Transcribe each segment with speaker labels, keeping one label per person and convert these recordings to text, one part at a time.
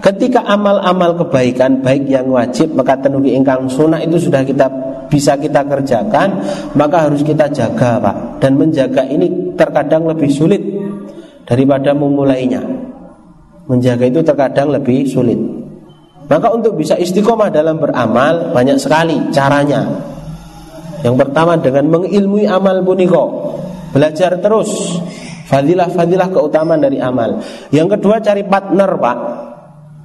Speaker 1: ketika amal-amal kebaikan baik yang wajib maka tenugi ingkang sunnah itu sudah kita bisa kita kerjakan maka harus kita jaga Pak. Dan menjaga ini terkadang lebih sulit daripada memulainya. Menjaga itu terkadang lebih sulit. Maka untuk bisa istiqomah dalam beramal banyak sekali caranya. Yang pertama dengan mengilmui amal puniko. Belajar terus Fadilah-fadilah keutamaan dari amal. Yang kedua cari partner, Pak.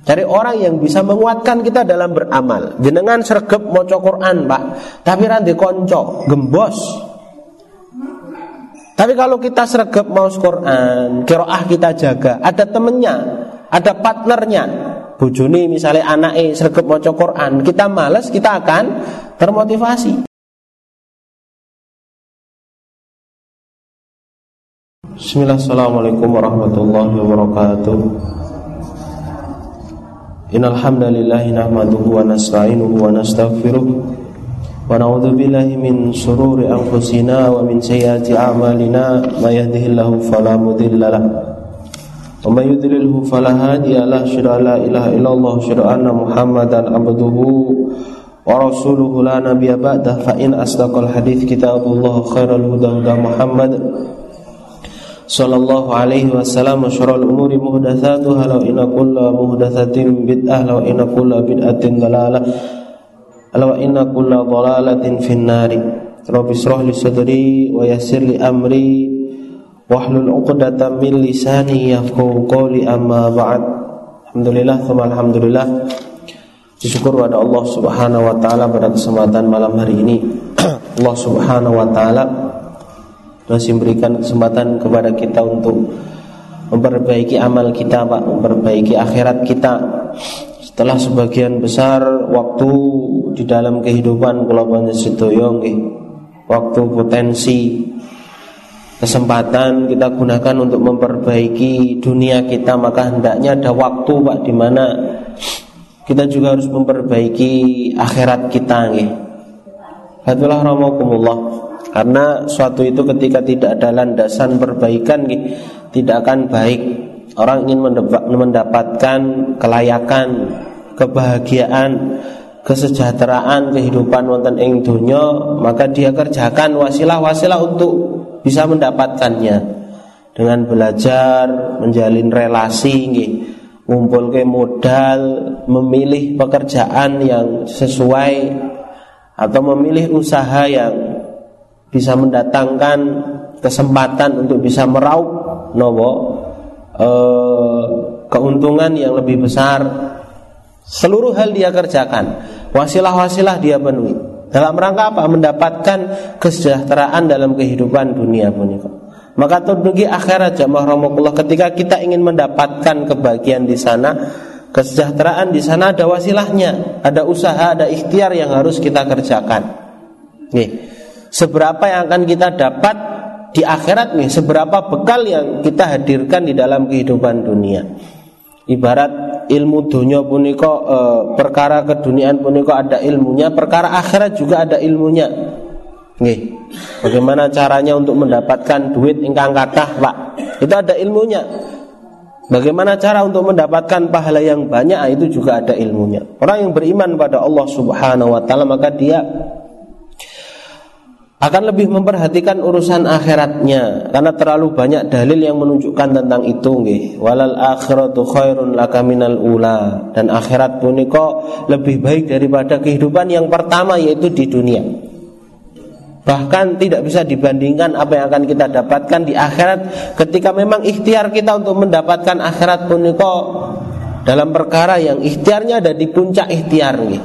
Speaker 1: Cari orang yang bisa menguatkan kita dalam beramal. Jenengan sergep maca Quran, Pak. Tapi ranti konco, gembos. Tapi kalau kita sergep mau Quran, kiroah kita jaga, ada temennya, ada partnernya. Bujuni misalnya anaknya sergep mau Quran, kita males, kita akan termotivasi. Bismillah, Assalamualaikum warahmatullahi wabarakatuh إن الحمد لله نحمده ونستعينه ونستغفره ونعوذ بالله من شرور أنفسنا ومن سيئات أعمالنا ما يهده الله فلا مضل له ومن يضلله فلا هادي له أشهد أن لا إله إلا الله أشهد أن محمدا عبده ورسوله لا نبي بعده فإن أصدق الحديث كتاب الله خير الهدى هدى محمد sallallahu alaihi wasallam syarrul umuri muhdatsatuha law inna kulla muhdatsatin bid'ah law inna kulla bid'atin dalalah law inna kulla dalalatin finnari rabbi israh li wa amri wahlul 'uqdatam min lisani alhamdulillah thumma alhamdulillah. Disyukur pada Allah Subhanahu wa taala pada malam hari ini. Allah Subhanahu wa taala masih memberikan kesempatan kepada kita untuk memperbaiki amal kita Pak memperbaiki akhirat kita setelah sebagian besar waktu di dalam kehidupan kula panjenengan waktu potensi kesempatan kita gunakan untuk memperbaiki dunia kita maka hendaknya ada waktu Pak di mana kita juga harus memperbaiki akhirat kita nggih. Hatulah rahmakumullah. Karena suatu itu ketika tidak ada landasan perbaikan tidak akan baik. Orang ingin mendapatkan kelayakan, kebahagiaan, kesejahteraan, kehidupan wonten ing donya, maka dia kerjakan wasilah-wasilah untuk bisa mendapatkannya dengan belajar, menjalin relasi nggih ngumpul ke modal, memilih pekerjaan yang sesuai atau memilih usaha yang bisa mendatangkan kesempatan untuk bisa meraup nopo e, keuntungan yang lebih besar. Seluruh hal dia kerjakan wasilah-wasilah dia penuhi. Dalam rangka apa? Mendapatkan kesejahteraan dalam kehidupan dunia pun maka terdugi akhirat jamaah rahmatullah ketika kita ingin mendapatkan kebahagiaan di sana kesejahteraan di sana ada wasilahnya ada usaha ada ikhtiar yang harus kita kerjakan. Nih seberapa yang akan kita dapat di akhirat nih, seberapa bekal yang kita hadirkan di dalam kehidupan dunia. Ibarat ilmu dunia puniko e, perkara keduniaan puniko ada ilmunya, perkara akhirat juga ada ilmunya. Nih, bagaimana caranya untuk mendapatkan duit ingkang kathah, Pak? Itu ada ilmunya. Bagaimana cara untuk mendapatkan pahala yang banyak? Itu juga ada ilmunya. Orang yang beriman pada Allah Subhanahu wa taala maka dia akan lebih memperhatikan urusan akhiratnya. Karena terlalu banyak dalil yang menunjukkan tentang itu nggih. Walal akhiratu khairun laka minal ula. Dan akhirat punika lebih baik daripada kehidupan yang pertama yaitu di dunia. Bahkan tidak bisa dibandingkan apa yang akan kita dapatkan di akhirat ketika memang ikhtiar kita untuk mendapatkan akhirat punika dalam perkara yang ikhtiarnya ada di puncak ikhtiar nggih.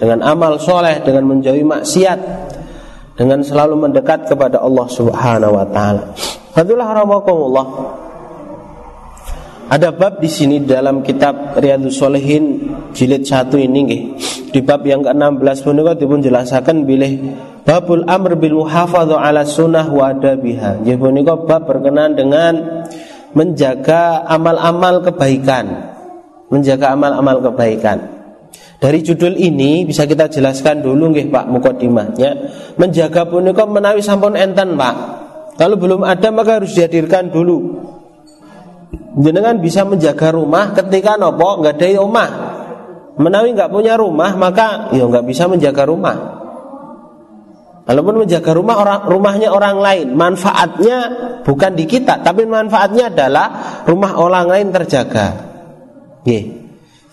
Speaker 1: Dengan amal soleh dengan menjauhi maksiat dengan selalu mendekat kepada Allah Subhanahu wa taala. Fadillah rahmakumullah. Ada bab di sini dalam kitab Riyadhus Shalihin jilid 1 ini nggih. Di bab yang ke-16 punika dipun jelasaken bilih babul amr bil muhafadzah ala sunnah wa adabiha. Nggih punika bab berkenaan dengan menjaga amal-amal kebaikan. Menjaga amal-amal kebaikan. Dari judul ini bisa kita jelaskan dulu nggih Pak mukadimahnya. Menjaga punika menawi sampun enten Pak. Kalau belum ada maka harus dihadirkan dulu. jenengan bisa menjaga rumah ketika nopo nggak ada rumah menawi nggak punya rumah maka ya nggak bisa menjaga rumah Walaupun menjaga rumah orang rumahnya orang lain, manfaatnya bukan di kita, tapi manfaatnya adalah rumah orang lain terjaga. Nih,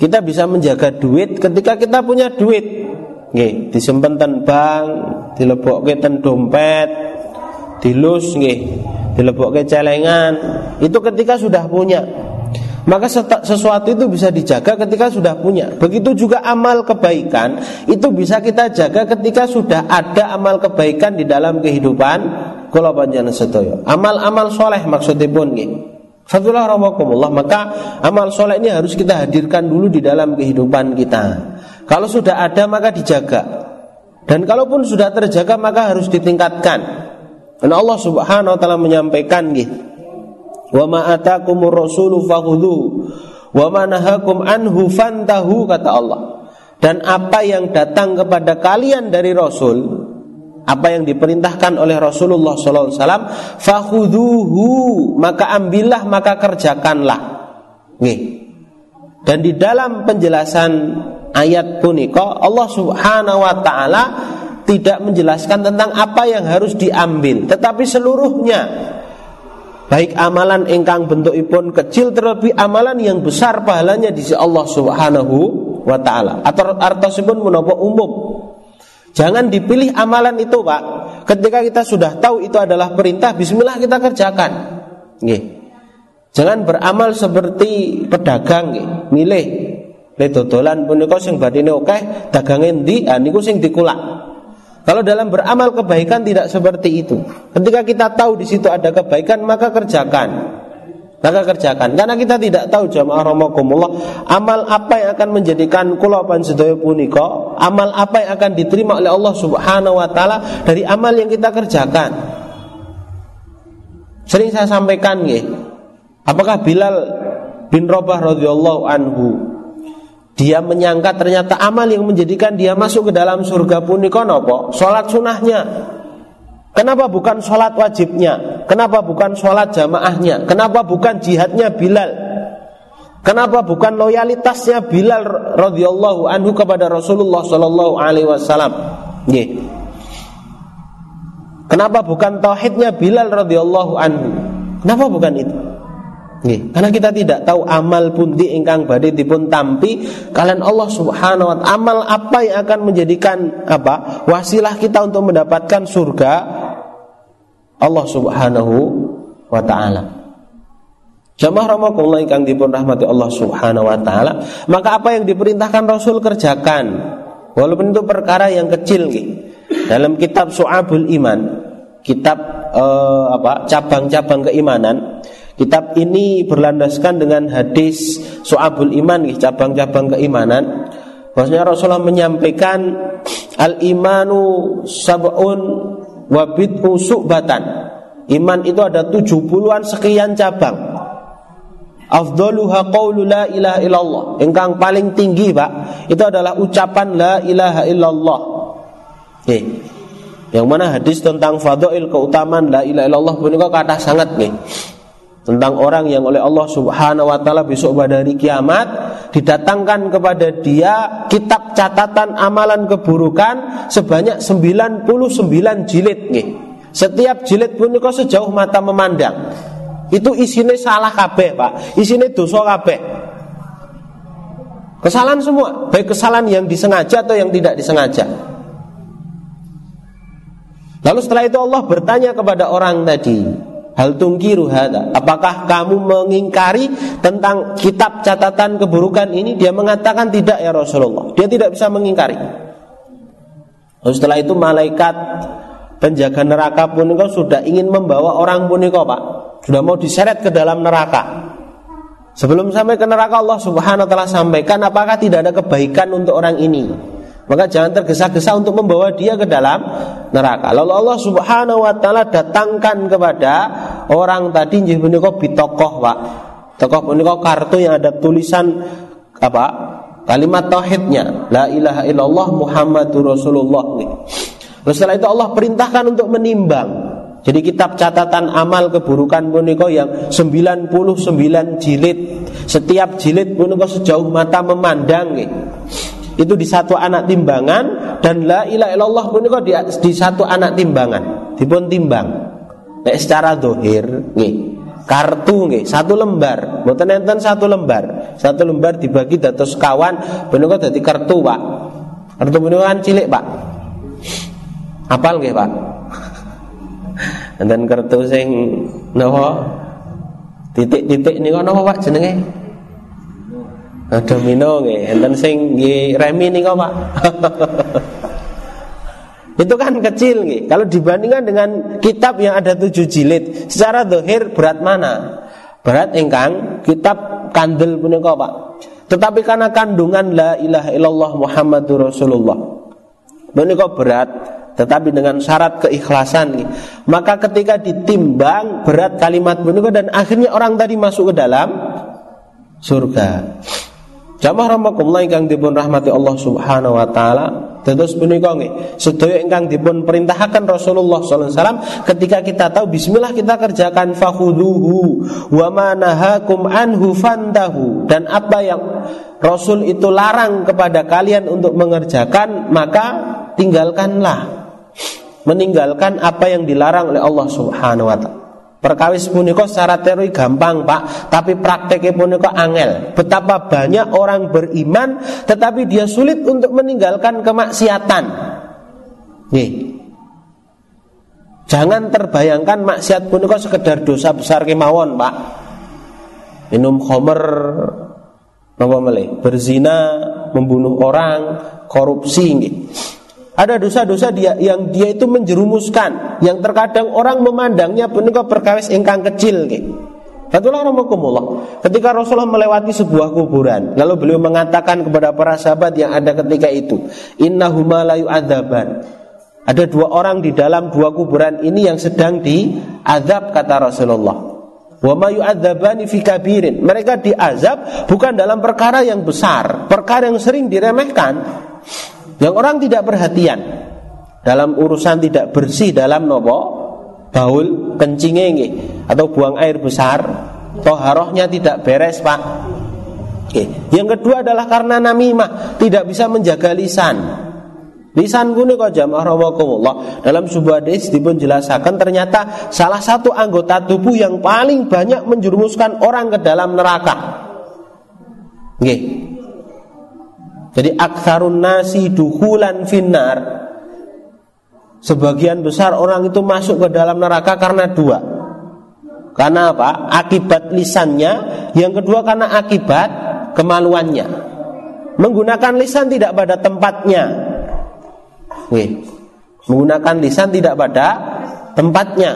Speaker 1: kita bisa menjaga duit ketika kita punya duit. Nih, disimpan ten bank, dilebokke ten dompet, dilus nggih, dilebokke celengan. Itu ketika sudah punya. Maka sesuatu itu bisa dijaga ketika sudah punya. Begitu juga amal kebaikan itu bisa kita jaga ketika sudah ada amal kebaikan di dalam kehidupan kula panjenengan sedaya. Amal-amal soleh maksudnya nggih. Fatulah rahmakumullah maka amal soleh ini harus kita hadirkan dulu di dalam kehidupan kita. Kalau sudah ada maka dijaga. Dan kalaupun sudah terjaga maka harus ditingkatkan. Dan Allah Subhanahu wa taala menyampaikan gitu Wa ma atakumur rasulu fakhudhu wa ma nahakum anhu fantahu kata Allah. Dan apa yang datang kepada kalian dari Rasul, apa yang diperintahkan oleh Rasulullah SAW, fakhudhuhu maka ambillah maka kerjakanlah. Nih. Dan di dalam penjelasan ayat punika Allah Subhanahu wa taala tidak menjelaskan tentang apa yang harus diambil, tetapi seluruhnya baik amalan ingkang bentukipun kecil terlebih amalan yang besar pahalanya di Allah Subhanahu wa taala. Atau artosipun menapa umum. Jangan dipilih amalan itu, Pak. Ketika kita sudah tahu itu adalah perintah, bismillah kita kerjakan. Nggih. Jangan beramal seperti pedagang nggih, milih le dodolan punika sing batine akeh, dagange endi? Ah niku sing dikulak. Kalau dalam beramal kebaikan tidak seperti itu. Ketika kita tahu di situ ada kebaikan maka kerjakan. Maka kerjakan karena kita tidak tahu jamaah rahimakumullah amal apa yang akan menjadikan kula sedaya punika, amal apa yang akan diterima oleh Allah Subhanahu wa taala dari amal yang kita kerjakan. Sering saya sampaikan nggih. Apakah Bilal bin Rabah radhiyallahu anhu dia menyangka ternyata amal yang menjadikan dia masuk ke dalam surga punika napa? Salat sunahnya. Kenapa bukan sholat wajibnya? Kenapa bukan sholat jamaahnya? Kenapa bukan jihadnya Bilal? Kenapa bukan loyalitasnya Bilal radhiyallahu anhu kepada Rasulullah sallallahu alaihi wasallam? Kenapa bukan tauhidnya Bilal radhiyallahu anhu? Kenapa bukan itu? Karena kita tidak tahu amal pundi ingkang badhe dipun tampi kalian Allah Subhanahu wa taala amal apa yang akan menjadikan apa wasilah kita untuk mendapatkan surga Allah Subhanahu wa taala. Jamaah rahmatullah ingkang dipun rahmati Allah Subhanahu wa taala, maka apa yang diperintahkan Rasul kerjakan. Walaupun itu perkara yang kecil nih. Dalam kitab Su'abul Iman, kitab eh, apa cabang-cabang keimanan Kitab ini berlandaskan dengan hadis Su'abul Iman cabang-cabang keimanan. Bahwasanya Rasulullah menyampaikan al imanu sab'un wa bid'u su'batan. Iman itu ada 70-an sekian cabang. Afdaluha qawlu la ilaha illallah. Engkang paling tinggi, Pak, itu adalah ucapan la ilaha illallah. Eh. Yang mana hadis tentang fadail keutamaan la ilaha illallah pun kata sangat nih tentang orang yang oleh Allah Subhanahu wa taala besok pada hari kiamat didatangkan kepada dia kitab catatan amalan keburukan sebanyak 99 jilid nih. Setiap jilid punika sejauh mata memandang. Itu isinya salah kabeh, Pak. Isinya dosa kabeh. Kesalahan semua, baik kesalahan yang disengaja atau yang tidak disengaja. Lalu setelah itu Allah bertanya kepada orang tadi, Hal tungkiru hada. Apakah kamu mengingkari tentang kitab catatan keburukan ini? Dia mengatakan tidak ya Rasulullah. Dia tidak bisa mengingkari. Lalu setelah itu malaikat penjaga neraka pun sudah ingin membawa orang pun engkau pak. Sudah mau diseret ke dalam neraka. Sebelum sampai ke neraka Allah Subhanahu wa taala sampaikan apakah tidak ada kebaikan untuk orang ini? Maka jangan tergesa-gesa untuk membawa dia ke dalam neraka. Lalu Allah Subhanahu wa taala datangkan kepada orang tadi nggih menika bitokoh, Pak. Tokoh menika kartu yang ada tulisan apa? Kalimat tauhidnya, la ilaha illallah Muhammadur Rasulullah. Lalu setelah itu Allah perintahkan untuk menimbang. Jadi kitab catatan amal keburukan punika yang 99 jilid. Setiap jilid punika sejauh mata memandang nggih. Itu di satu anak timbangan dan la ilaha illallah punika di, di satu anak timbangan. Dipun timbang. Nek secara dohir nggih. Kartu nggih, satu lembar. Mboten enten satu lembar. Satu lembar dibagi dados kawan punika dadi kartu, Pak. Kartu punika kan cilik, Pak. Apal nggih, Pak? dan kertu sing napa titik-titik niku napa Pak jenenge domino nggih enten sing nggih remi niku Pak itu kan kecil nih. Kalau dibandingkan dengan kitab yang ada tujuh jilid, secara dohir berat mana? Berat engkang kitab kandel punika Pak. Tetapi karena kandungan la ilaha illallah Muhammadur Rasulullah. Punika berat tetapi dengan syarat keikhlasan maka ketika ditimbang berat kalimat menika dan akhirnya orang tadi masuk ke dalam surga Jamaah rahmatullah ingkang dipun rahmati Allah Subhanahu wa taala. Terus punika nggih sedaya ingkang dipun perintahaken Rasulullah sallallahu alaihi wasallam ketika kita tahu bismillah kita kerjakan fakhuduhu wa ma nahakum anhu fantahu. Dan apa yang Rasul itu larang kepada kalian untuk mengerjakan maka tinggalkanlah. Meninggalkan apa yang dilarang oleh Allah Subhanahu wa taala. Perkawis punika secara teori gampang pak. Tapi prakteknya punika angel. Betapa banyak orang beriman Tetapi dia sulit untuk meninggalkan kemaksiatan. Nih Jangan terbayangkan maksiat punika sekedar dosa besar kemawon pak. Minum melih? Berzina Membunuh orang Korupsi nih ada dosa-dosa dia yang dia itu menjerumuskan, yang terkadang orang memandangnya punika perkawis ingkang kecil rahmakumullah. Ketika Rasulullah melewati sebuah kuburan, lalu beliau mengatakan kepada para sahabat yang ada ketika itu, Innahuma la yu'adzaban. Ada dua orang di dalam dua kuburan ini yang sedang diazab kata Rasulullah. Mereka diazab bukan dalam perkara yang besar, perkara yang sering diremehkan. Yang orang tidak perhatian dalam urusan tidak bersih dalam nopo baul kencing ini atau buang air besar, toharohnya tidak beres pak. Oke. Yang kedua adalah karena namimah tidak bisa menjaga lisan. Lisan kuni kok jamaah rawakumullah Dalam sebuah hadis dipun jelaskan ternyata salah satu anggota tubuh yang paling banyak menjerumuskan orang ke dalam neraka. Oke. Jadi aksarun nasi duhulan finnar. Sebagian besar orang itu masuk ke dalam neraka karena dua. Karena apa? Akibat lisannya. Yang kedua karena akibat kemaluannya. Menggunakan lisan tidak pada tempatnya. Wih, Menggunakan lisan tidak pada tempatnya.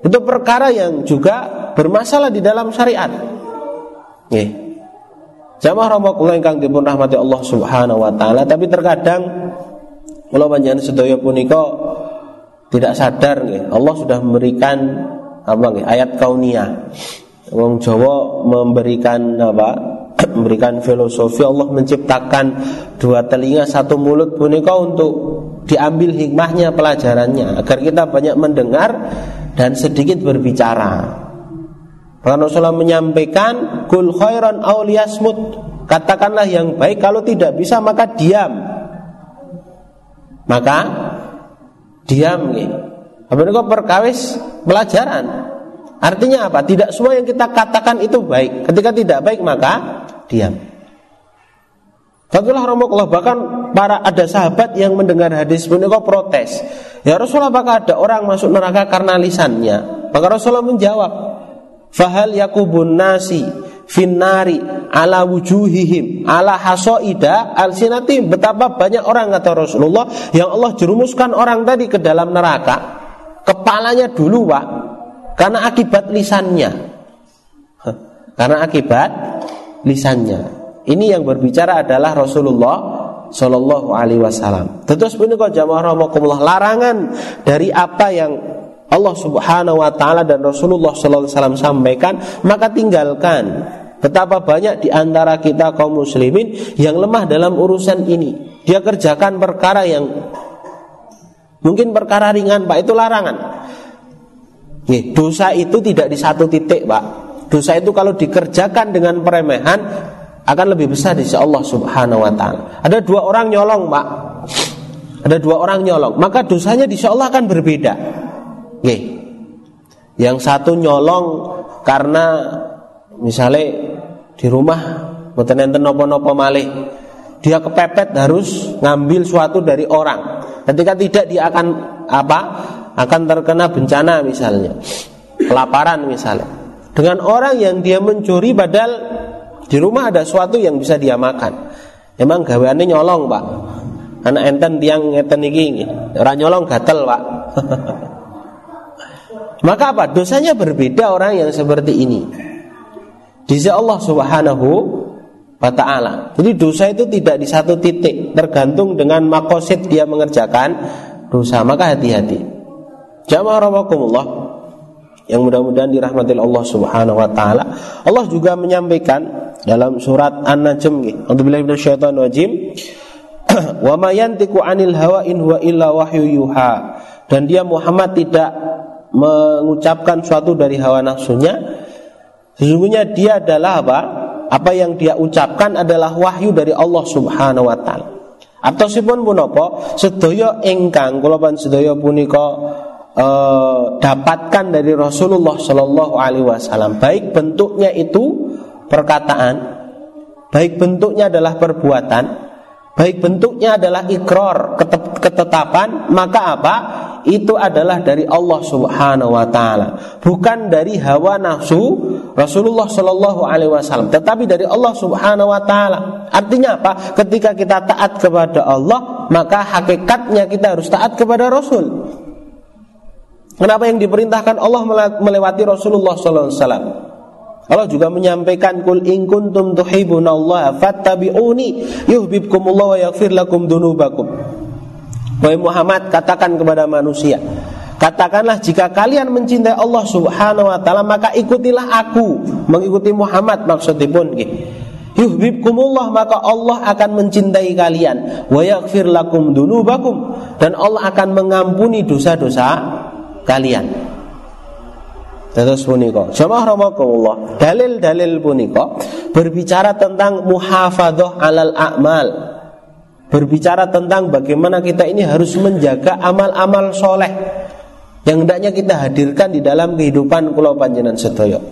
Speaker 1: Itu perkara yang juga bermasalah di dalam syariat. Wih. Jamaah rahmatullah ingkang dipun rahmati Allah Subhanahu wa taala, tapi terkadang kalau panjenengan sedaya punika tidak sadar nggih, Allah sudah memberikan apa nggih, ayat kauniyah. Wong Jawa memberikan apa? memberikan filosofi Allah menciptakan dua telinga satu mulut punika untuk diambil hikmahnya pelajarannya agar kita banyak mendengar dan sedikit berbicara. Rasulullah menyampaikan kul khairan auliyasmut katakanlah yang baik kalau tidak bisa maka diam. Maka diam nih apa itu perkawis? Pelajaran. Artinya apa? Tidak semua yang kita katakan itu baik. Ketika tidak baik maka diam. Fakulah Rasulullah bahkan para ada sahabat yang mendengar hadis kok protes. Ya Rasulullah apakah ada orang masuk neraka karena lisannya? Maka Rasulullah menjawab, Fahal yakubun nasi finnari ala wujuhihim ala hasoida al sinatim betapa banyak orang kata Rasulullah yang Allah jerumuskan orang tadi ke dalam neraka. Kepalanya dulu pak. Karena akibat lisannya. Karena akibat lisannya. Ini yang berbicara adalah Rasulullah Shallallahu Alaihi Wasallam. Tentu sebenarnya jamaah larangan dari apa yang Allah Subhanahu wa taala dan Rasulullah sallallahu alaihi wasallam sampaikan, maka tinggalkan. Betapa banyak di antara kita kaum muslimin yang lemah dalam urusan ini. Dia kerjakan perkara yang mungkin perkara ringan, Pak, itu larangan. Nih, dosa itu tidak di satu titik, Pak. Dosa itu kalau dikerjakan dengan peremehan akan lebih besar di sisi Allah Subhanahu wa taala. Ada dua orang nyolong, Pak. Ada dua orang nyolong, maka dosanya di Allah akan berbeda. Nih. Yang satu nyolong karena misalnya di rumah mboten enten napa-napa malih. Dia kepepet harus ngambil suatu dari orang. Ketika tidak dia akan apa? Akan terkena bencana misalnya. Kelaparan misalnya. Dengan orang yang dia mencuri padahal di rumah ada suatu yang bisa dia makan. Emang gaweane nyolong, Pak. Anak enten tiang ngeten iki, ora nyolong gatel, Pak. Maka apa? Dosanya berbeda orang yang seperti ini. Di sisi Allah Subhanahu wa taala. Jadi dosa itu tidak di satu titik, tergantung dengan makosid dia mengerjakan dosa. Maka hati-hati. Jamaah rahimakumullah yang mudah-mudahan dirahmati Allah Subhanahu wa taala. Allah juga menyampaikan dalam surat An-Najm, A'udzubillahi minasyaitonir rajim. Wa ma yantiqu 'anil hawa in huwa illa wahyu yuha. Dan dia Muhammad tidak mengucapkan suatu dari hawa nafsunya sesungguhnya dia adalah apa? Apa yang dia ucapkan adalah wahyu dari Allah Subhanahu wa taala. Atau sipun punapa sedaya ingkang kula pan sedaya punika eh, dapatkan dari Rasulullah Shallallahu alaihi wasallam. Baik bentuknya itu perkataan baik bentuknya adalah perbuatan baik bentuknya adalah ikrar ketetapan maka apa itu adalah dari Allah Subhanahu wa taala bukan dari hawa nafsu Rasulullah Shallallahu alaihi wasallam tetapi dari Allah Subhanahu wa taala artinya apa ketika kita taat kepada Allah maka hakikatnya kita harus taat kepada Rasul Kenapa yang diperintahkan Allah melewati Rasulullah Sallallahu Alaihi Wasallam? Allah juga menyampaikan kul in kuntum tuhibbunallaha fattabi'uni yuhibbukumullah wa yaghfir lakum dunubakum. Wahai Muhammad katakan kepada manusia Katakanlah jika kalian mencintai Allah Subhanahu wa taala maka ikutilah aku, mengikuti Muhammad maksudnya nggih. Yuhibbukumullah maka Allah akan mencintai kalian wa yaghfir lakum dunubakum dan Allah akan mengampuni dosa-dosa kalian. Terus punika, jamaah rahimakumullah, dalil-dalil punika berbicara tentang muhafadzah alal a'mal. Berbicara tentang bagaimana kita ini harus menjaga amal-amal soleh yang hendaknya kita hadirkan di dalam kehidupan kula panjenengan sedaya.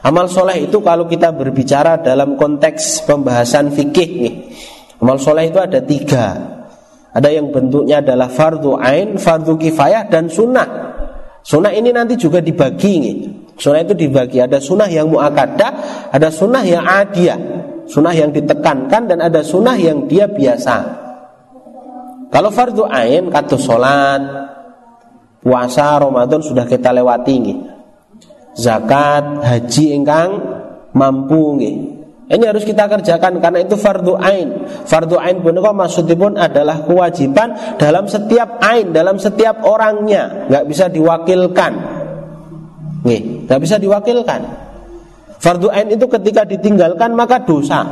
Speaker 1: Amal soleh itu kalau kita berbicara dalam konteks pembahasan fikih nih, amal soleh itu ada tiga. Ada yang bentuknya adalah fardu ain, fardu kifayah dan sunnah. Sunnah ini nanti juga dibagi nih. Sunnah itu dibagi ada sunnah yang muakada, ada sunnah yang adiyah, sunnah yang ditekankan dan ada sunnah yang dia biasa. Kalau fardu ain kata sholat, puasa Ramadan sudah kita lewati nih. Zakat, haji engkang mampu nih. Ini harus kita kerjakan karena itu fardu ain. Fardu ain pun maksudnya adalah kewajiban dalam setiap ain, dalam setiap orangnya, nggak bisa diwakilkan. Nih, nggak bisa diwakilkan. Fardu ain itu ketika ditinggalkan maka dosa.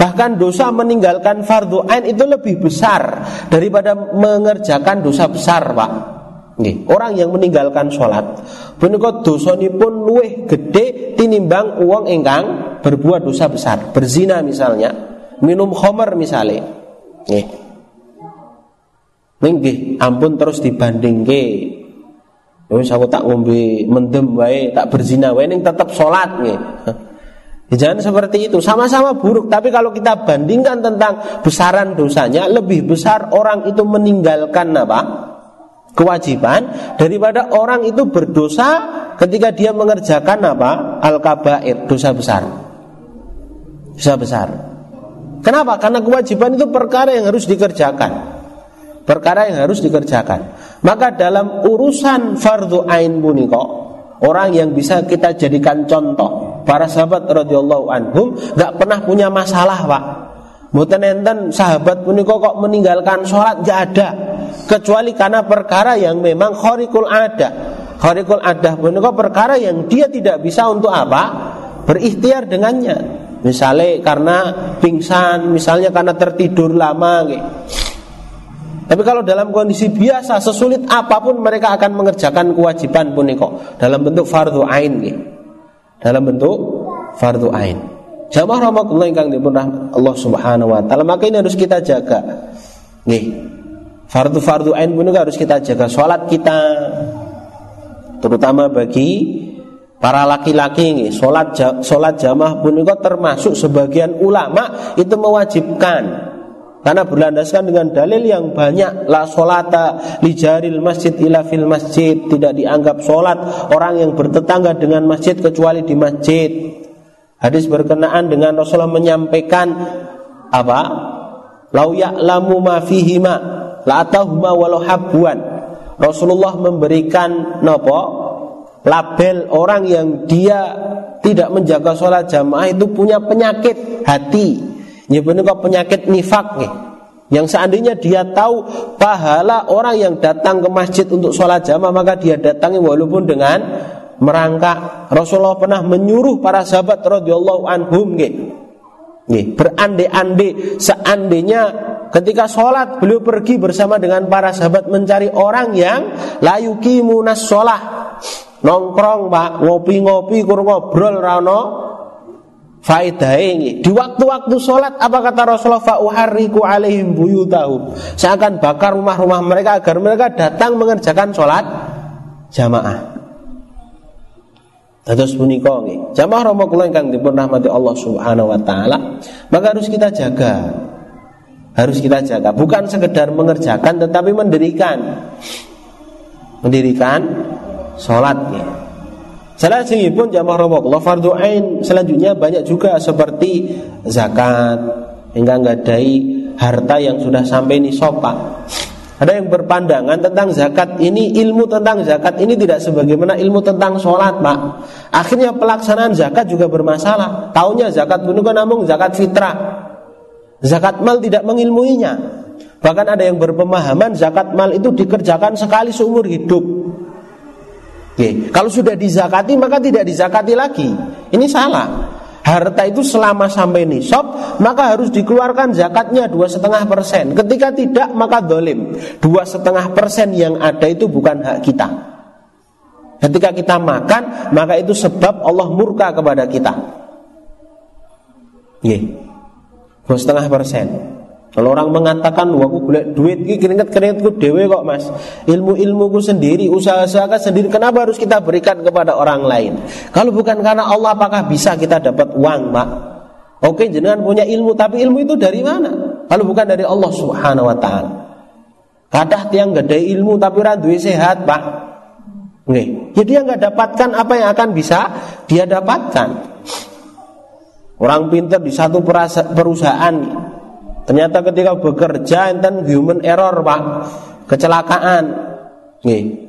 Speaker 1: Bahkan dosa meninggalkan fardu ain itu lebih besar daripada mengerjakan dosa besar, Pak. Nih, orang yang meninggalkan sholat. Punika pun luwih gede tinimbang uang engkang berbuat dosa besar. Berzina misalnya Minum homer misalnya Nih Nggih, ampun terus dibanding ke. Wis aku tak ngombe mendem wae, tak berzina wae ning tetap sholat nih. Ya, jangan seperti itu, sama-sama buruk. Tapi kalau kita bandingkan tentang besaran dosanya, lebih besar orang itu meninggalkan apa? kewajiban daripada orang itu berdosa ketika dia mengerjakan apa? Al kabair dosa besar. Dosa besar. Kenapa? Karena kewajiban itu perkara yang harus dikerjakan. Perkara yang harus dikerjakan. Maka dalam urusan fardu ain puniko orang yang bisa kita jadikan contoh para sahabat radhiyallahu anhum nggak pernah punya masalah pak Mboten enten sahabat punika kok meninggalkan sholat gak ada kecuali karena perkara yang memang khariqul ada. Khariqul ada punika perkara yang dia tidak bisa untuk apa? Berikhtiar dengannya. Misalnya karena pingsan, misalnya karena tertidur lama gitu. Tapi kalau dalam kondisi biasa sesulit apa pun mereka akan mengerjakan kewajiban puniko dalam bentuk fardu ain nih. Dalam bentuk fardu ain. Jamaah rahmatullah yang dipun Allah Subhanahu wa taala maka ini harus kita jaga. Nih. Fardu-fardu ain pun harus kita jaga. Salat kita terutama bagi para laki-laki ini salat salat jamaah pun termasuk sebagian ulama itu mewajibkan karena berlandaskan dengan dalil yang banyak La solata lijaril masjid ila fil masjid. Tidak dianggap solat orang yang bertetangga dengan masjid kecuali di masjid. Hadis berkenaan dengan Rasulullah menyampaikan Apa? Lau ya'lamu ma fihima La'atahuma walau habuan Rasulullah memberikan Nopo? Label orang yang dia tidak menjaga sholat jamaah itu punya penyakit hati Nyebutnya kok penyakit nifak nih. Yang seandainya dia tahu pahala orang yang datang ke masjid untuk sholat jamaah maka dia datangi walaupun dengan merangkak. Rasulullah pernah menyuruh para sahabat radhiyallahu anhum nih. Nih, berandai-andai seandainya ketika sholat beliau pergi bersama dengan para sahabat mencari orang yang layuki munas sholat nongkrong pak ngopi-ngopi kur ngobrol rano Faidah ini di waktu-waktu sholat apa kata Rasulullah fauhariku alaihim buyutahu saya akan bakar rumah-rumah mereka agar mereka datang mengerjakan sholat jamaah Terus punika nggih. Jamaah kula ingkang dipun Allah Subhanahu wa taala, maka harus kita jaga. Harus kita jaga, bukan sekedar mengerjakan tetapi mendirikan. Mendirikan sholat. Salah pun jamaah Allah fardu ain selanjutnya banyak juga seperti zakat hingga ngadai harta yang sudah sampai nisab Pak. Ada yang berpandangan tentang zakat ini ilmu tentang zakat ini tidak sebagaimana ilmu tentang sholat Pak. Akhirnya pelaksanaan zakat juga bermasalah. Taunya zakat itu kan namun zakat fitrah. Zakat mal tidak mengilmuinya. Bahkan ada yang berpemahaman zakat mal itu dikerjakan sekali seumur hidup. Oke, kalau sudah dizakati maka tidak dizakati lagi. Ini salah. Harta itu selama sampai nisab maka harus dikeluarkan zakatnya dua setengah persen. Ketika tidak maka dolim. Dua setengah persen yang ada itu bukan hak kita. Ketika kita makan maka itu sebab Allah murka kepada kita. Dua setengah persen. Kalau orang mengatakan wah aku duit ki keringet keringetku dewe kok mas. Ilmu ilmuku sendiri usaha usaha sendiri kenapa harus kita berikan kepada orang lain? Kalau bukan karena Allah apakah bisa kita dapat uang pak? Oke jenengan punya ilmu tapi ilmu itu dari mana? Kalau bukan dari Allah Subhanahu Wa Taala. Kadah tiang ada ilmu tapi randuwe sehat pak. Nggih. Jadi dia nggak dapatkan apa yang akan bisa dia dapatkan. Orang pintar di satu perusahaan Ternyata ketika bekerja enten human error, Pak. Kecelakaan. Nih.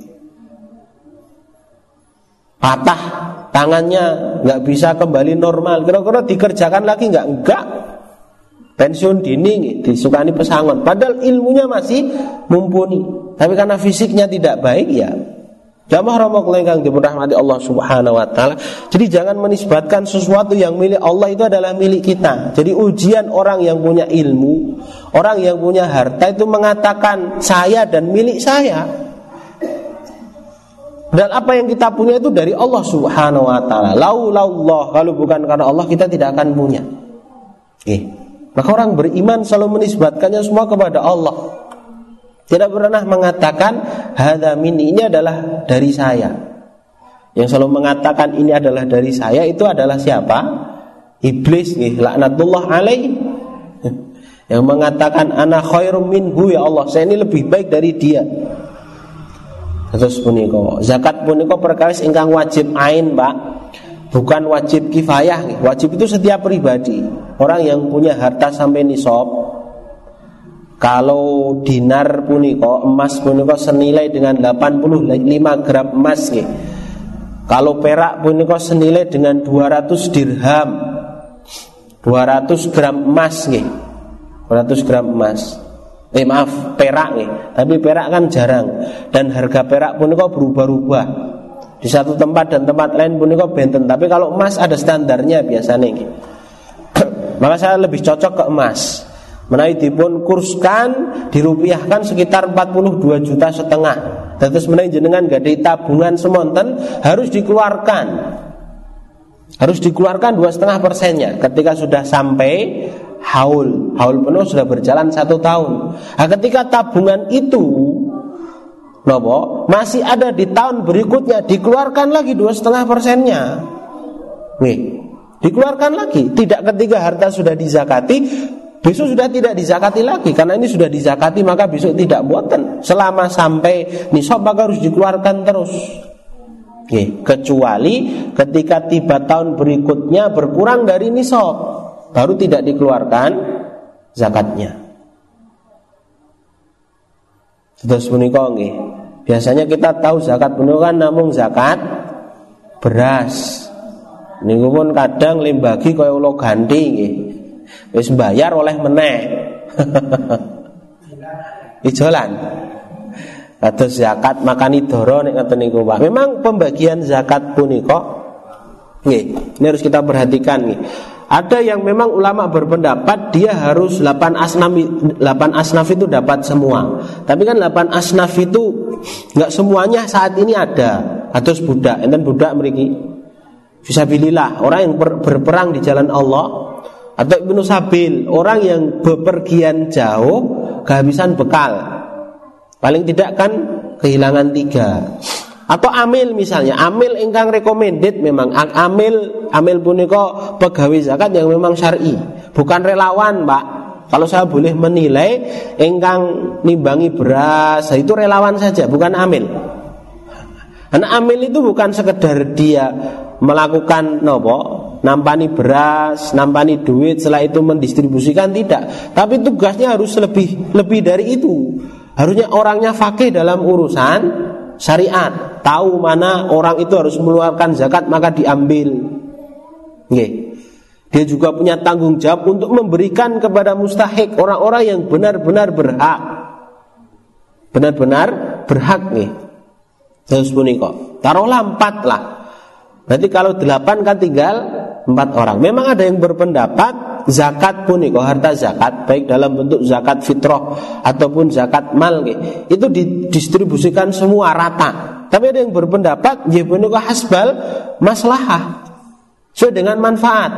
Speaker 1: Patah tangannya nggak bisa kembali normal. Kira-kira dikerjakan lagi nggak? Enggak. Pensiun dini nih, disukani pesangon. Padahal ilmunya masih mumpuni. Tapi karena fisiknya tidak baik ya Jamaah rahmatullah yang dirahmati Allah Subhanahu wa taala. Jadi jangan menisbatkan sesuatu yang milik Allah itu adalah milik kita. Jadi ujian orang yang punya ilmu, orang yang punya harta itu mengatakan saya dan milik saya. Dan apa yang kita punya itu dari Allah Subhanahu wa taala. Laulallah kalau bukan karena Allah kita tidak akan punya. Eh, maka orang beriman selalu menisbatkannya semua kepada Allah. Tidak pernah mengatakan hadza ini adalah dari saya. Yang selalu mengatakan ini adalah dari saya itu adalah siapa? Iblis nih, laknatullah alaih. Yang mengatakan anak khairum minhu ya Allah, saya ini lebih baik dari dia. Terus puniko, zakat puniko perkara ingkang wajib ain, Pak. Bukan wajib kifayah. Wajib itu setiap pribadi. Orang yang punya harta sampai nisab kalau dinar puniko emas puniko senilai dengan 85 gram emas nih. Kalau perak puniko senilai dengan 200 dirham. 200 gram emas nih. 200 gram emas. Eh maaf, perak nih. Tapi perak kan jarang dan harga perak puniko berubah-ubah. Di satu tempat dan tempat lain puniko benten. Tapi kalau emas ada standarnya biasanya nih. Maka saya lebih cocok ke emas. Menawi dipun kurskan dirupiahkan sekitar 42 juta setengah. Terus menawi jenengan gadai tabungan semonten harus dikeluarkan. Harus dikeluarkan dua setengah persennya. Ketika sudah sampai haul. Haul penuh sudah berjalan satu tahun. Nah, ketika tabungan itu nopo masih ada di tahun berikutnya dikeluarkan lagi dua setengah persennya. Nih dikeluarkan lagi. Tidak ketika harta sudah dizakati besok sudah tidak dizakati lagi karena ini sudah dizakati maka besok tidak buatan selama sampai nisab maka harus dikeluarkan terus Oke, kecuali ketika tiba tahun berikutnya berkurang dari nisab baru tidak dikeluarkan zakatnya. Terus menikah Biasanya kita tahu zakat menikah kan namun zakat beras. Niku pun kadang limbagi kaya ulo ganti. Wis bayar oleh meneh. Ijolan. Atau zakat makani doro nek ngoten niku Pak. Memang pembagian zakat punika nggih, ini harus kita perhatikan nih. Ada yang memang ulama berpendapat dia harus 8 asnaf 8 asnaf itu dapat semua. Tapi kan 8 asnaf itu nggak semuanya saat ini ada. Atau budak, enten budak meriki. Fisabilillah, orang yang ber, berperang di jalan Allah atau ibnu sabil, orang yang bepergian jauh kehabisan bekal Paling tidak kan kehilangan tiga. Atau amil misalnya, amil ingkang recommended memang amil amil punika pegawai zakat yang memang syar'i, bukan relawan, Pak. Kalau saya boleh menilai ingkang nimbangi beras, itu relawan saja, bukan amil. Karena amil itu bukan sekedar dia melakukan nopo, nampani beras, nampani duit, setelah itu mendistribusikan tidak. Tapi tugasnya harus lebih lebih dari itu. Harusnya orangnya fakih dalam urusan syariat, tahu mana orang itu harus mengeluarkan zakat maka diambil. Oke. Dia juga punya tanggung jawab untuk memberikan kepada mustahik orang-orang yang benar-benar berhak. Benar-benar berhak nih. Terus kok. Taruhlah empat lah. Berarti kalau delapan kan tinggal empat orang. Memang ada yang berpendapat zakat pun iko harta zakat baik dalam bentuk zakat fitrah ataupun zakat mal itu didistribusikan semua rata. Tapi ada yang berpendapat ya punika hasbal maslahah sesuai dengan manfaat.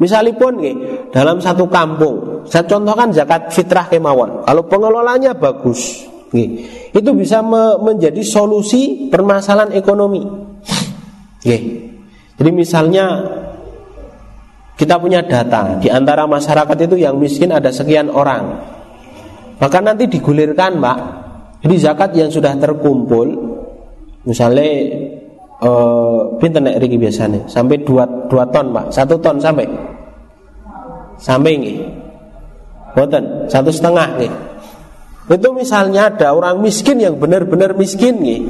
Speaker 1: Misalipun nih, dalam satu kampung, saya contohkan zakat fitrah kemawon. Kalau pengelolanya bagus, nih, itu bisa me menjadi solusi permasalahan ekonomi. Nih. Jadi misalnya kita punya data di antara masyarakat itu yang miskin ada sekian orang. Maka nanti digulirkan, Pak. Jadi zakat yang sudah terkumpul misalnya eh pinter nek riki biasanya sampai 2 2 ton, Pak. Satu ton sampai. Sampai nggih. Boten, satu setengah nih. Itu misalnya ada orang miskin yang benar-benar miskin nih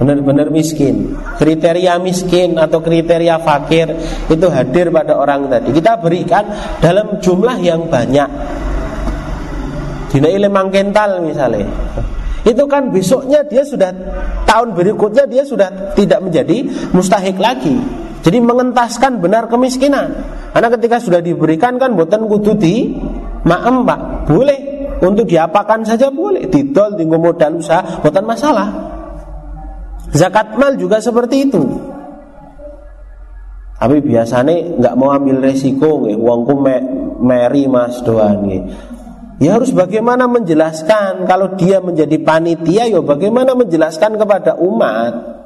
Speaker 1: benar-benar miskin. Kriteria miskin atau kriteria fakir itu hadir pada orang tadi. Kita berikan dalam jumlah yang banyak. Dinai lemang kental misalnya. Itu kan besoknya dia sudah tahun berikutnya dia sudah tidak menjadi mustahik lagi. Jadi mengentaskan benar kemiskinan. Karena ketika sudah diberikan kan buatan kudu di maem pak. Boleh. Untuk diapakan saja boleh. Didol di modal usaha buatan masalah Zakat mal juga seperti itu. Tapi biasanya nggak mau ambil resiko nih, uangku me meri mas doan nih. Ya harus bagaimana menjelaskan kalau dia menjadi panitia, ya bagaimana menjelaskan kepada umat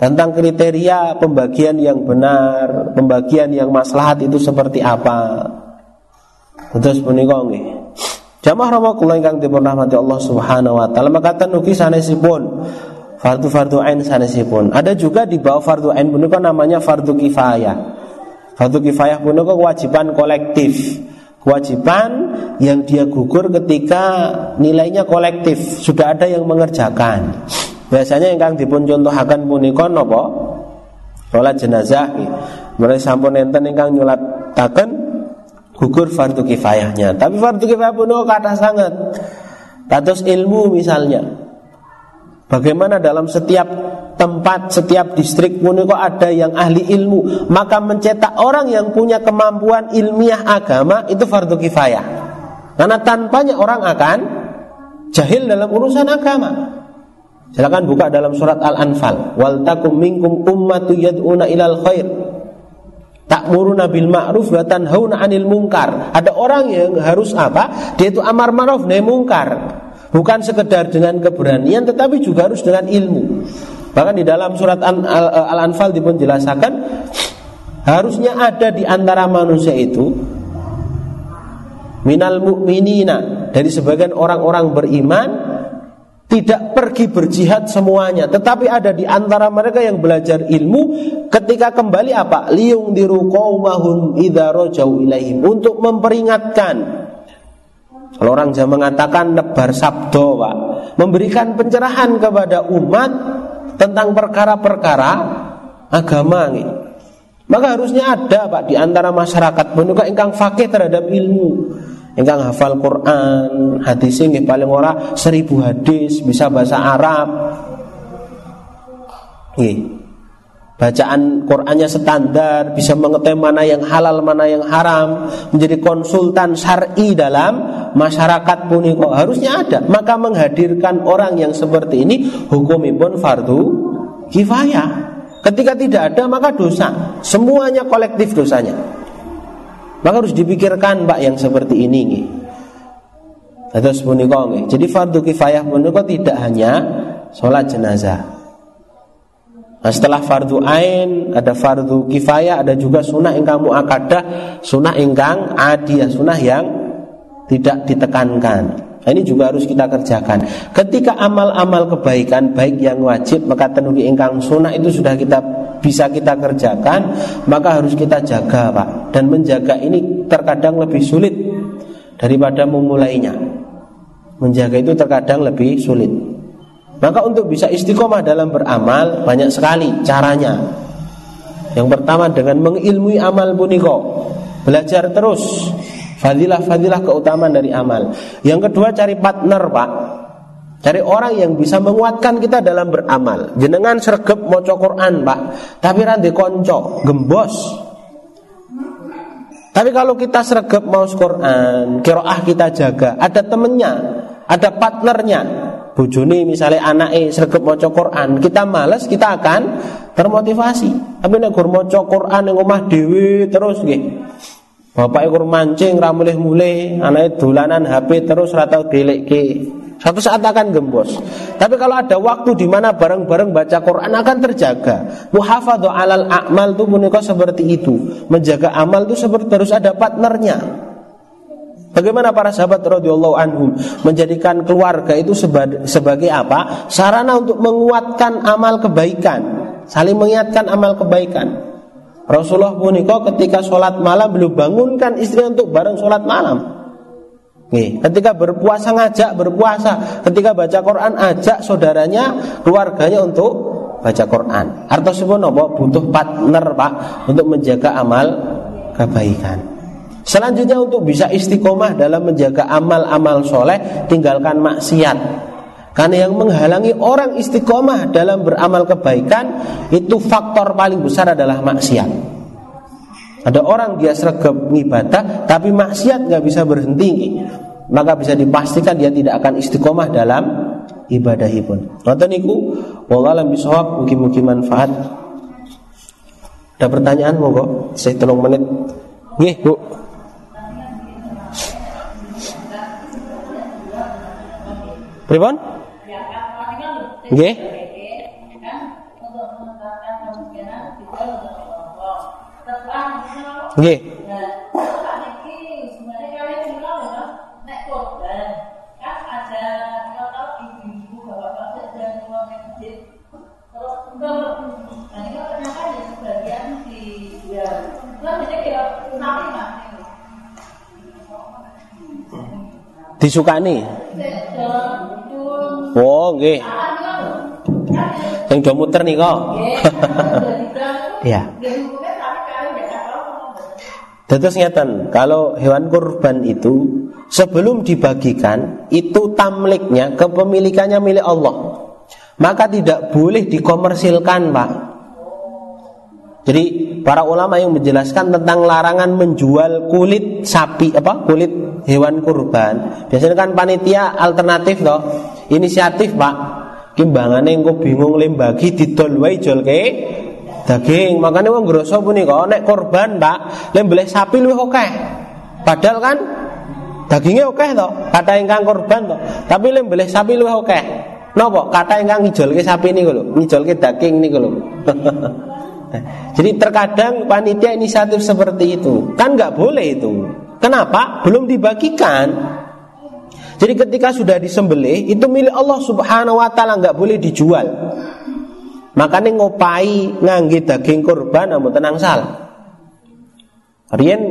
Speaker 1: tentang kriteria pembagian yang benar, pembagian yang maslahat itu seperti apa. Terus menikah nih. Jamaah rahimakumullah ingkang dipun rahmati Allah Subhanahu wa taala maka nuki sanesipun fardu fardu ain sanesipun. Ada juga di bawah fardu ain punika namanya fardu kifayah. Fardu kifayah punika kewajiban kolektif. Kewajiban yang dia gugur ketika nilainya kolektif, sudah ada yang mengerjakan. Biasanya yang kang dipun contohaken punika napa? Sholat jenazah. Mereka sampun enten ingkang nyolataken gugur fardu kifayahnya. Tapi fardu kifayah pun oh, kata sangat. Kados ilmu misalnya. Bagaimana dalam setiap tempat, setiap distrik pun kok ada yang ahli ilmu, maka mencetak orang yang punya kemampuan ilmiah agama itu fardu kifayah. Karena tanpanya orang akan jahil dalam urusan agama. Silakan buka dalam surat Al-Anfal. Wal takum minkum ummatu yad'una ilal khair. Ta'muruna bil ma'ruf wa tanhauna 'anil munkar. Ada orang yang harus apa? Dia itu amar ma'ruf nahi munkar. Bukan sekedar dengan keberanian tetapi juga harus dengan ilmu. Bahkan di dalam surat Al-Anfal dipun jelaskan harusnya ada di antara manusia itu minal mu'minina dari sebagian orang-orang beriman tidak pergi berjihad semuanya. Tetapi ada di antara mereka yang belajar ilmu ketika kembali apa? Liung diru qaumahum idza rajau ilaihim. Untuk memperingatkan. Kalau orang Jawa mengatakan nebar sabdo Pak. Memberikan pencerahan kepada umat tentang perkara-perkara agama nih. Maka harusnya ada Pak di antara masyarakat. Juga ingkang fakih terhadap ilmu. Ingkang hafal Quran, hadis ini paling ora seribu hadis, bisa bahasa Arab. Nih. Bacaan Qurannya standar, bisa mengetahui mana yang halal, mana yang haram, menjadi konsultan syar'i dalam masyarakat kok harusnya ada. Maka menghadirkan orang yang seperti ini hukum pun fardu kifayah. Ketika tidak ada maka dosa, semuanya kolektif dosanya. Maka harus dipikirkan Pak yang seperti ini. Terus punika Jadi fardu kifayah punika tidak hanya sholat jenazah. Nah, setelah fardu ain ada fardu kifayah, ada juga sunnah ingkang muakadah, sunnah ingkang adiyah, sunnah yang tidak ditekankan. Nah, ini juga harus kita kerjakan. Ketika amal-amal kebaikan baik yang wajib maka tenugi ingkang sunnah itu sudah kita bisa kita kerjakan, maka harus kita jaga, Pak. Dan menjaga ini terkadang lebih sulit daripada memulainya. Menjaga itu terkadang lebih sulit. Maka untuk bisa istiqomah dalam beramal banyak sekali caranya. Yang pertama dengan mengilmui amal puniko, belajar terus fadilah-fadilah keutamaan dari amal. Yang kedua cari partner, Pak. Cari orang yang bisa menguatkan kita dalam beramal. Jenengan sergep maca Quran, Pak. Tapi rantai konco, gembos. Tapi kalau kita sergep mau Quran, kiroah kita jaga, ada temennya, ada partnernya, bojone misalnya anake sregep maca Quran, kita males kita akan termotivasi. Tapi nek gur maca Quran ning omah dhewe terus nggih. Bapak gur mancing ra mulih-mulih, anake dolanan HP terus ra tau delekke. Satu saat akan gembos. Tapi kalau ada waktu di mana bareng-bareng baca Quran akan terjaga. Muhafadhu alal a'mal itu punika seperti itu. Menjaga amal itu seperti terus ada partnernya. Bagaimana para sahabat radhiyallahu anhum menjadikan keluarga itu sebagai, apa? Sarana untuk menguatkan amal kebaikan, saling mengingatkan amal kebaikan. Rasulullah puniko ketika sholat malam belum bangunkan istri untuk bareng sholat malam. Nih, ketika berpuasa ngajak berpuasa, ketika baca Quran ajak saudaranya, keluarganya untuk baca Quran. Artinya butuh partner pak untuk menjaga amal kebaikan. Selanjutnya untuk bisa istiqomah dalam menjaga amal-amal soleh Tinggalkan maksiat Karena yang menghalangi orang istiqomah dalam beramal kebaikan Itu faktor paling besar adalah maksiat Ada orang dia sergap ibadah Tapi maksiat nggak bisa berhenti Maka bisa dipastikan dia tidak akan istiqomah dalam ibadah pun. Nonton niku Wallahualam bisawab Mungkin-mungkin manfaat Ada pertanyaan monggo Saya tolong menit Nggih, Bu. Pripun? Nggih. Nggih. Disukani. Oh, nggih. Yang do muter nih kok. Terus ngeten, kalau hewan kurban itu sebelum dibagikan itu tamliknya kepemilikannya milik Allah. maka tidak boleh dikomersilkan, Pak. Jadi para ulama yang menjelaskan tentang larangan menjual kulit sapi apa kulit hewan kurban. Biasanya kan panitia alternatif toh, inisiatif Pak. Kimbangane engko bingung lembagi didol wae daging. Makanya wong grosso punika nek korban, Pak, lembelih sapi luwih oke. Padahal kan dagingnya oke toh, kata ingkang korban toh. Tapi lembelih sapi luwih oke. Nopo kata ingkang ngijolke sapi niku lho, ngijolke daging niku lho. Jadi terkadang panitia inisiatif seperti itu kan nggak boleh itu. Kenapa? Belum dibagikan. Jadi ketika sudah disembelih itu milik Allah Subhanahu Wa Taala nggak boleh dijual. Makanya ngopai nganggi daging kurban namun tenang sal. Rian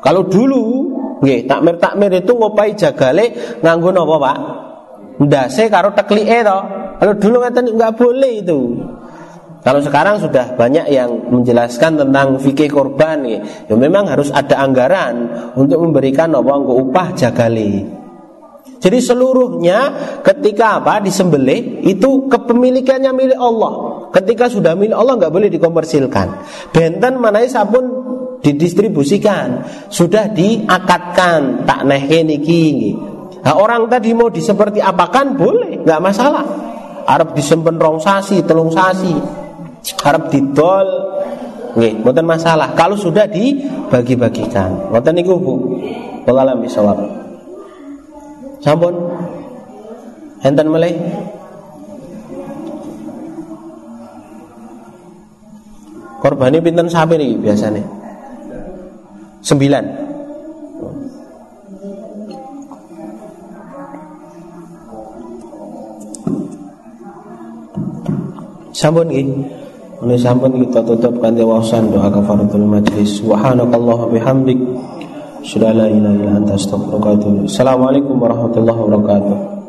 Speaker 1: kalau dulu nggih takmir takmir itu ngopai jagale nganggo napa Pak? Ndase karo teklike to. Kalau dulu ngeten nggak boleh itu. Kalau sekarang sudah banyak yang menjelaskan tentang fikih korban ya, ya memang harus ada anggaran untuk memberikan apa upah jagali. Jadi seluruhnya ketika apa disembelih itu kepemilikannya milik Allah. Ketika sudah milik Allah nggak boleh dikomersilkan. Benten mana sabun didistribusikan, sudah diakatkan. Tak nehke niki. Nah, orang tadi mau diseperti apakan boleh, nggak masalah. Arab disempen rong sasi, telung sasi, harap didol. Nggih mboten masalah. Kalau sudah dibagi-bagikan. Mboten niku Bu? Wallahu bisawab. Sampun? Enten meleh Korbani pinten sapi nih biasanya Sembilan Sampun nggih ini sampun kita tutup kanthi wawasan doa kafaratul majlis. Subhanakallah bihamdik. Sudah la ilaha illa anta astaghfiruka wa atubu Assalamualaikum warahmatullahi wabarakatuh.